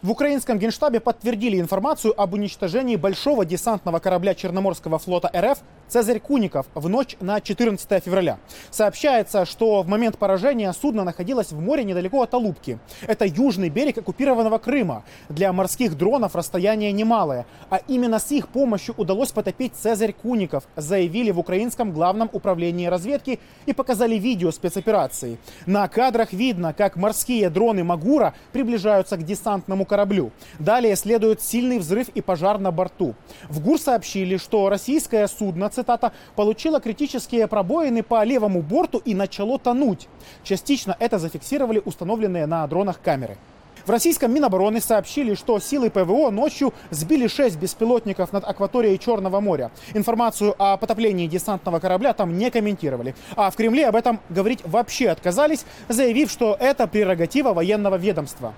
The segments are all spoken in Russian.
В украинском генштабе подтвердили информацию об уничтожении большого десантного корабля Черноморского флота РФ «Цезарь Куников» в ночь на 14 февраля. Сообщается, что в момент поражения судно находилось в море недалеко от Алубки. Это южный берег оккупированного Крыма. Для морских дронов расстояние немалое. А именно с их помощью удалось потопить «Цезарь Куников», заявили в украинском главном управлении разведки и показали видео спецоперации. На кадрах видно, как морские дроны «Магура» приближаются к десантному кораблю. Далее следует сильный взрыв и пожар на борту. В ГУР сообщили, что российское судно, цитата, получило критические пробоины по левому борту и начало тонуть. Частично это зафиксировали установленные на дронах камеры. В российском Минобороны сообщили, что силы ПВО ночью сбили 6 беспилотников над акваторией Черного моря. Информацию о потоплении десантного корабля там не комментировали. А в Кремле об этом говорить вообще отказались, заявив, что это прерогатива военного ведомства.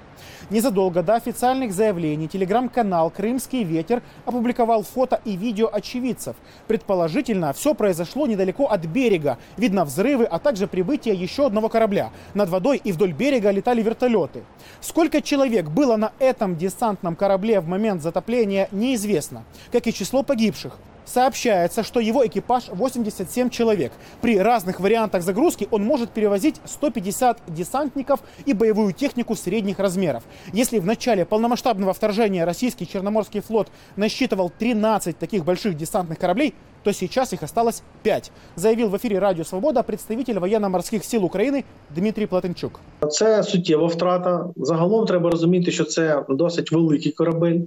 Незадолго до официальных заявлений телеграм-канал «Крымский ветер» опубликовал фото и видео очевидцев. Предположительно, все произошло недалеко от берега. Видно взрывы, а также прибытие еще одного корабля. Над водой и вдоль берега летали вертолеты. Сколько человек было на этом десантном корабле в момент затопления, неизвестно, как и число погибших. Сообщается, что его экипаж 87 человек. При разных вариантах загрузки он может перевозить 150 десантников и боевую технику средних размеров. Если в начале полномасштабного вторжения российский Черноморский флот насчитывал 13 таких больших десантных кораблей, то сейчас их осталось 5, заявил в ефірі Радіо Свобода представитель военно-морських сил України Дмитрій Платенчук. Це суттєва втрата. Загалом треба розуміти, що це досить великий корабель.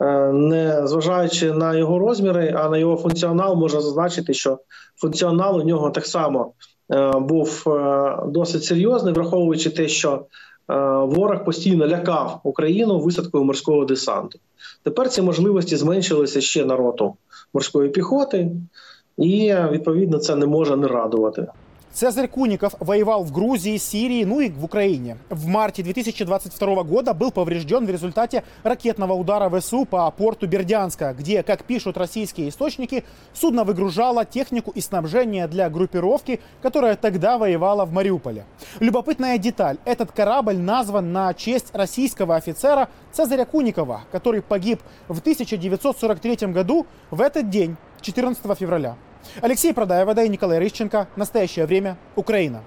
Е, Не зважаючи на його розміри, а на його функціонал, можна зазначити, що функціонал у нього так само е, був е, досить серйозний, враховуючи те, що ворог постійно лякав Україну висадкою морського десанту. Тепер ці можливості зменшилися ще на роту морської піхоти, і відповідно це не може не радувати. Цезарь Куников воевал в Грузии, Сирии, ну и в Украине. В марте 2022 года был поврежден в результате ракетного удара ВСУ по порту Бердянска, где, как пишут российские источники, судно выгружало технику и снабжение для группировки, которая тогда воевала в Мариуполе. Любопытная деталь. Этот корабль назван на честь российского офицера Цезаря Куникова, который погиб в 1943 году в этот день, 14 февраля. Алексей Продаева, да и Николай Рыщенко. Настоящее время. Украина.